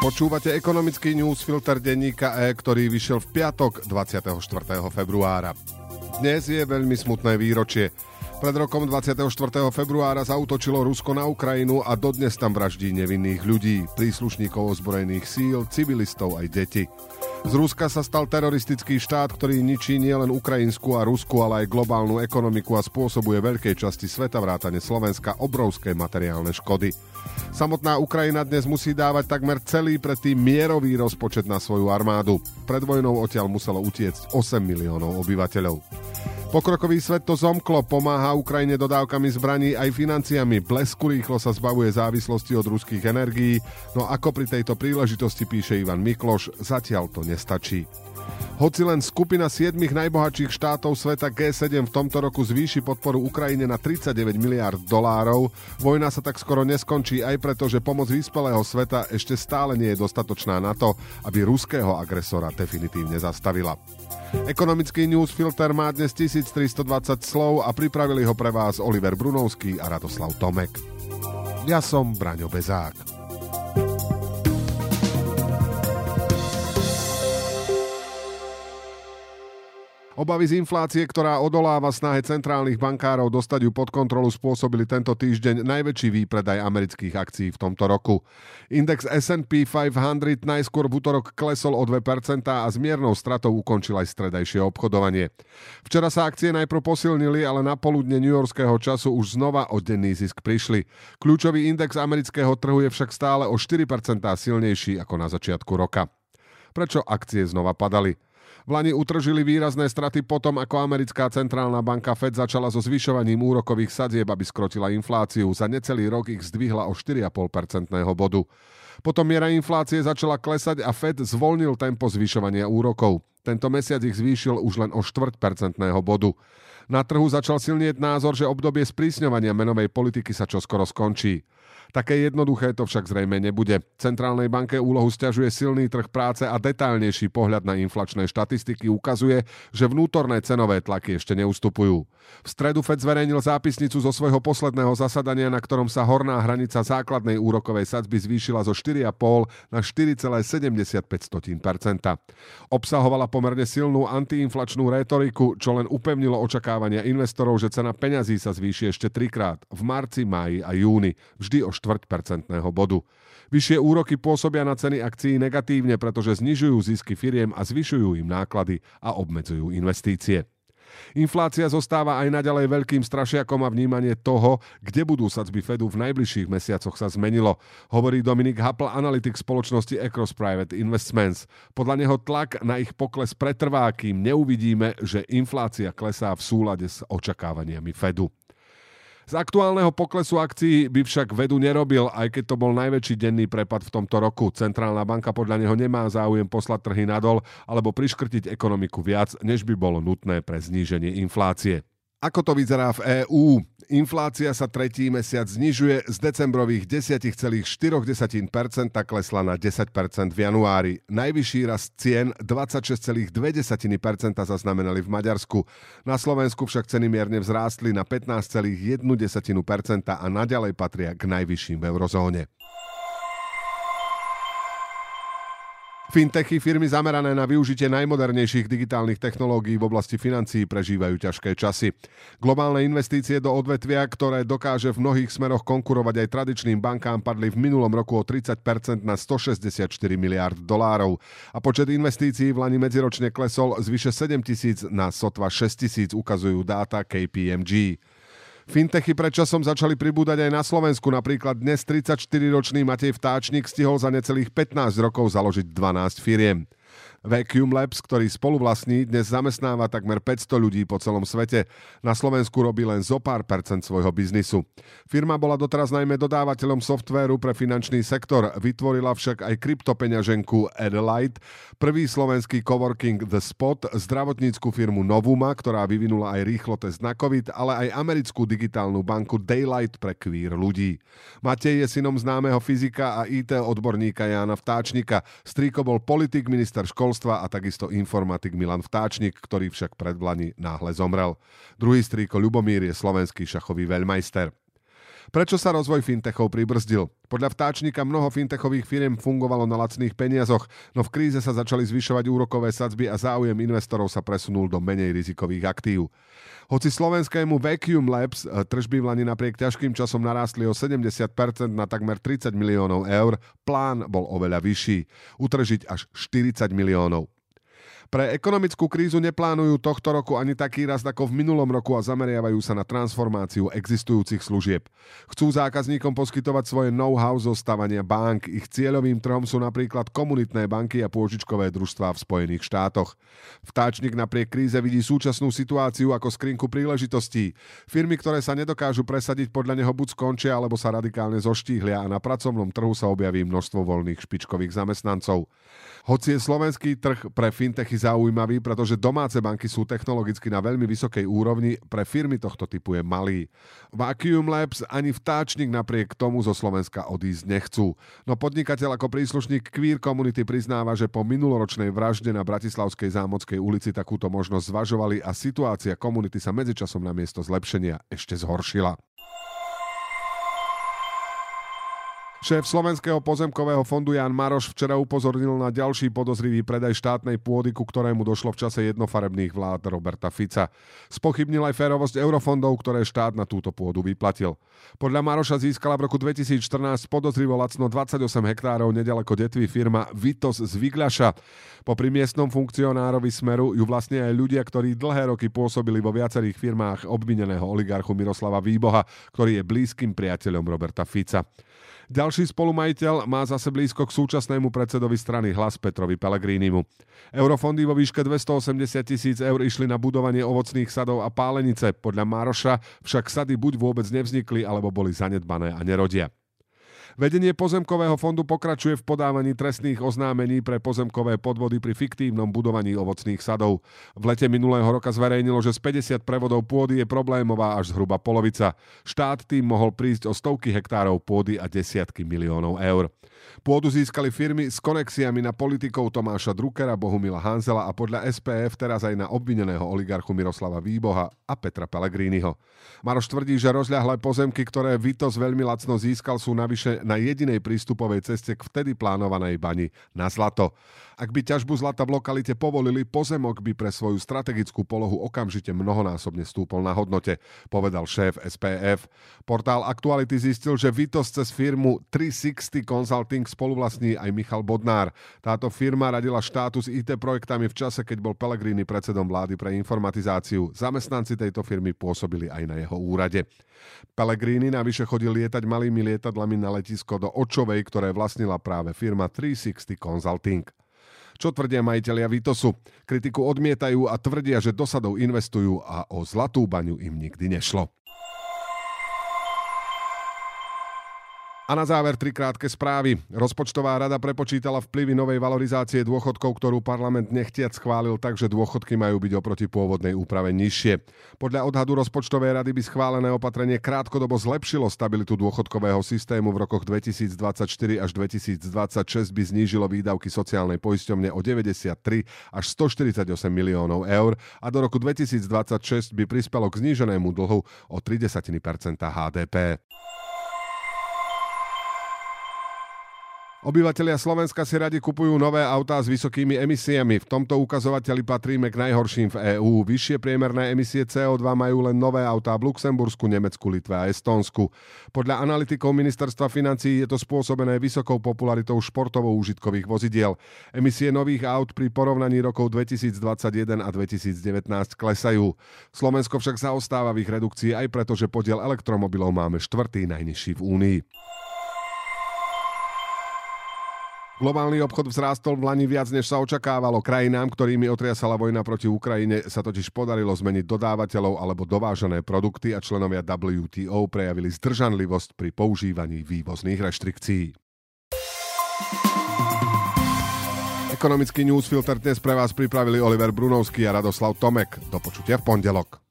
Počúvate ekonomický newsfilter denníka E, ktorý vyšiel v piatok 24. februára. Dnes je veľmi smutné výročie. Pred rokom 24. februára zautočilo Rusko na Ukrajinu a dodnes tam vraždí nevinných ľudí, príslušníkov ozbrojených síl, civilistov aj deti. Z Ruska sa stal teroristický štát, ktorý ničí nielen ukrajinskú a Rusku, ale aj globálnu ekonomiku a spôsobuje veľkej časti sveta vrátane Slovenska obrovské materiálne škody. Samotná Ukrajina dnes musí dávať takmer celý predtým mierový rozpočet na svoju armádu. Pred vojnou odtiaľ muselo utiecť 8 miliónov obyvateľov. Pokrokový svet to zomklo, pomáha Ukrajine dodávkami zbraní aj financiami, blesku rýchlo sa zbavuje závislosti od ruských energií, no ako pri tejto príležitosti píše Ivan Mikloš, zatiaľ to nestačí. Hoci len skupina 7 najbohatších štátov sveta G7 v tomto roku zvýši podporu Ukrajine na 39 miliard dolárov, vojna sa tak skoro neskončí aj preto, že pomoc vyspelého sveta ešte stále nie je dostatočná na to, aby ruského agresora definitívne zastavila. Ekonomický newsfilter má dnes 1320 slov a pripravili ho pre vás Oliver Brunovský a Radoslav Tomek. Ja som Braňo Bezák. Obavy z inflácie, ktorá odoláva snahe centrálnych bankárov dostať ju pod kontrolu, spôsobili tento týždeň najväčší výpredaj amerických akcií v tomto roku. Index S&P 500 najskôr v útorok klesol o 2% a s miernou stratou ukončil aj stredajšie obchodovanie. Včera sa akcie najprv posilnili, ale na poludne newyorského času už znova o denný zisk prišli. Kľúčový index amerického trhu je však stále o 4% silnejší ako na začiatku roka. Prečo akcie znova padali? V Lani utržili výrazné straty potom, ako americká centrálna banka Fed začala so zvyšovaním úrokových sadzieb, aby skrotila infláciu. Za necelý rok ich zdvihla o 4,5% bodu. Potom miera inflácie začala klesať a Fed zvolnil tempo zvyšovania úrokov. Tento mesiac ich zvýšil už len o 4% bodu. Na trhu začal silnieť názor, že obdobie sprísňovania menovej politiky sa čoskoro skončí. Také jednoduché to však zrejme nebude. Centrálnej banke úlohu stiažuje silný trh práce a detailnejší pohľad na inflačné štatistiky ukazuje, že vnútorné cenové tlaky ešte neustupujú. V stredu Fed zverejnil zápisnicu zo svojho posledného zasadania, na ktorom sa horná hranica základnej úrokovej sadzby zvýšila zo 4,5 na 4,75% Obsahovala pomerne silnú antiinflačnú rétoriku, čo len upevnilo očakávania investorov, že cena peňazí sa zvýši ešte trikrát v marci, máji a júni, vždy o štvrťpercentného bodu. Vyššie úroky pôsobia na ceny akcií negatívne, pretože znižujú zisky firiem a zvyšujú im náklady a obmedzujú investície. Inflácia zostáva aj naďalej veľkým strašiakom a vnímanie toho, kde budú sadzby Fedu v najbližších mesiacoch sa zmenilo, hovorí Dominik Happel, analytik spoločnosti Across Private Investments. Podľa neho tlak na ich pokles pretrvá, kým neuvidíme, že inflácia klesá v súlade s očakávaniami Fedu. Z aktuálneho poklesu akcií by však vedu nerobil, aj keď to bol najväčší denný prepad v tomto roku. Centrálna banka podľa neho nemá záujem poslať trhy nadol alebo priškrtiť ekonomiku viac, než by bolo nutné pre zníženie inflácie. Ako to vyzerá v EÚ? Inflácia sa tretí mesiac znižuje z decembrových 10,4% klesla na 10% v januári. Najvyšší rast cien 26,2% zaznamenali v Maďarsku. Na Slovensku však ceny mierne vzrástli na 15,1% a naďalej patria k najvyšším v eurozóne. Fintechy, firmy zamerané na využitie najmodernejších digitálnych technológií v oblasti financií prežívajú ťažké časy. Globálne investície do odvetvia, ktoré dokáže v mnohých smeroch konkurovať aj tradičným bankám, padli v minulom roku o 30% na 164 miliard dolárov a počet investícií v Lani medziročne klesol z vyše 7 tisíc na sotva 6 tisíc, ukazujú dáta KPMG. Fintechy predčasom začali pribúdať aj na Slovensku. Napríklad dnes 34-ročný Matej Vtáčnik stihol za necelých 15 rokov založiť 12 firiem. Vacuum Labs, ktorý spoluvlastní, dnes zamestnáva takmer 500 ľudí po celom svete. Na Slovensku robí len zo pár percent svojho biznisu. Firma bola doteraz najmä dodávateľom softvéru pre finančný sektor, vytvorila však aj kryptopeňaženku Adelaide, prvý slovenský coworking The Spot, zdravotníckú firmu Novuma, ktorá vyvinula aj rýchlo test na COVID, ale aj americkú digitálnu banku Daylight pre queer ľudí. Matej je synom známeho fyzika a IT odborníka Jána Vtáčnika. Strýko bol politik, minister škol školstva a takisto informatik Milan Vtáčnik, ktorý však pred Vlani náhle zomrel. Druhý strýko Ľubomír je slovenský šachový veľmajster. Prečo sa rozvoj fintechov pribrzdil? Podľa vtáčnika mnoho fintechových firiem fungovalo na lacných peniazoch, no v kríze sa začali zvyšovať úrokové sadzby a záujem investorov sa presunul do menej rizikových aktív. Hoci slovenskému Vacuum Labs eh, tržby v Lani napriek ťažkým časom narástli o 70% na takmer 30 miliónov eur, plán bol oveľa vyšší. Utržiť až 40 miliónov. Pre ekonomickú krízu neplánujú tohto roku ani taký rast ako v minulom roku a zameriavajú sa na transformáciu existujúcich služieb. Chcú zákazníkom poskytovať svoje know-how zo stavania bank. Ich cieľovým trhom sú napríklad komunitné banky a pôžičkové družstvá v Spojených štátoch. Vtáčnik napriek kríze vidí súčasnú situáciu ako skrinku príležitostí. Firmy, ktoré sa nedokážu presadiť podľa neho buď skončia, alebo sa radikálne zoštíhlia a na pracovnom trhu sa objaví množstvo voľných špičkových zamestnancov. Hoci je slovenský trh pre fintechy zaujímavý, pretože domáce banky sú technologicky na veľmi vysokej úrovni, pre firmy tohto typu je malý. Vacuum Labs ani vtáčnik napriek tomu zo Slovenska odísť nechcú. No podnikateľ ako príslušník queer komunity priznáva, že po minuloročnej vražde na Bratislavskej zámodskej ulici takúto možnosť zvažovali a situácia komunity sa medzičasom na miesto zlepšenia ešte zhoršila. Šéf Slovenského pozemkového fondu Jan Maroš včera upozornil na ďalší podozrivý predaj štátnej pôdy, ku ktorému došlo v čase jednofarebných vlád Roberta Fica. Spochybnil aj férovosť eurofondov, ktoré štát na túto pôdu vyplatil. Podľa Maroša získala v roku 2014 podozrivo lacno 28 hektárov nedaleko detvy firma Vitos z Vigľaša. Po miestnom funkcionárovi Smeru ju vlastne aj ľudia, ktorí dlhé roky pôsobili vo viacerých firmách obvineného oligarchu Miroslava Výboha, ktorý je blízkym priateľom Roberta Fica. Ďalší spolumajiteľ má zase blízko k súčasnému predsedovi strany Hlas Petrovi Pelegrínimu. Eurofondy vo výške 280 tisíc eur išli na budovanie ovocných sadov a pálenice. Podľa Mároša však sady buď vôbec nevznikli, alebo boli zanedbané a nerodia. Vedenie pozemkového fondu pokračuje v podávaní trestných oznámení pre pozemkové podvody pri fiktívnom budovaní ovocných sadov. V lete minulého roka zverejnilo, že z 50 prevodov pôdy je problémová až zhruba polovica. Štát tým mohol prísť o stovky hektárov pôdy a desiatky miliónov eur. Pôdu získali firmy s konexiami na politikov Tomáša Druckera, Bohumila Hanzela a podľa SPF teraz aj na obvineného oligarchu Miroslava Výboha a Petra Pellegriniho. Maroš tvrdí, že rozľahlé pozemky, ktoré Vitos veľmi lacno získal, sú navyše na jedinej prístupovej ceste k vtedy plánovanej bani na zlato. Ak by ťažbu zlata v lokalite povolili, pozemok by pre svoju strategickú polohu okamžite mnohonásobne stúpol na hodnote, povedal šéf SPF. Portál Aktuality zistil, že Vitos cez firmu 360 Consulting spoluvlastní aj Michal Bodnár. Táto firma radila štátu s IT projektami v čase, keď bol Pelegrini predsedom vlády pre informatizáciu. Zamestnanci tejto firmy pôsobili aj na jeho úrade. Pelegrini navyše chodil lietať malými lietadlami na letisko do Očovej, ktoré vlastnila práve firma 360 Consulting. Čo tvrdia majiteľia Vitosu? Kritiku odmietajú a tvrdia, že dosadov investujú a o zlatú baňu im nikdy nešlo. A na záver tri krátke správy. Rozpočtová rada prepočítala vplyvy novej valorizácie dôchodkov, ktorú parlament nechtiac schválil tak, že dôchodky majú byť oproti pôvodnej úprave nižšie. Podľa odhadu rozpočtovej rady by schválené opatrenie krátkodobo zlepšilo stabilitu dôchodkového systému v rokoch 2024 až 2026 by znížilo výdavky sociálnej poisťovne o 93 až 148 miliónov eur a do roku 2026 by prispelo k zníženému dlhu o 30% HDP. Obyvatelia Slovenska si radi kupujú nové autá s vysokými emisiami. V tomto ukazovateli patríme k najhorším v EÚ. Vyššie priemerné emisie CO2 majú len nové autá v Luxembursku, Nemecku, Litve a Estónsku. Podľa analytikov ministerstva financií je to spôsobené vysokou popularitou športovo užitkových vozidiel. Emisie nových aut pri porovnaní rokov 2021 a 2019 klesajú. Slovensko však zaostáva v ich redukcii aj preto, že podiel elektromobilov máme štvrtý najnižší v Únii. Globálny obchod vzrástol v Lani viac, než sa očakávalo. Krajinám, ktorými otriasala vojna proti Ukrajine, sa totiž podarilo zmeniť dodávateľov alebo dovážané produkty a členovia WTO prejavili zdržanlivosť pri používaní vývozných reštrikcií. Ekonomický newsfilter dnes pre vás pripravili Oliver Brunovský a Radoslav Tomek. Do počutia v pondelok.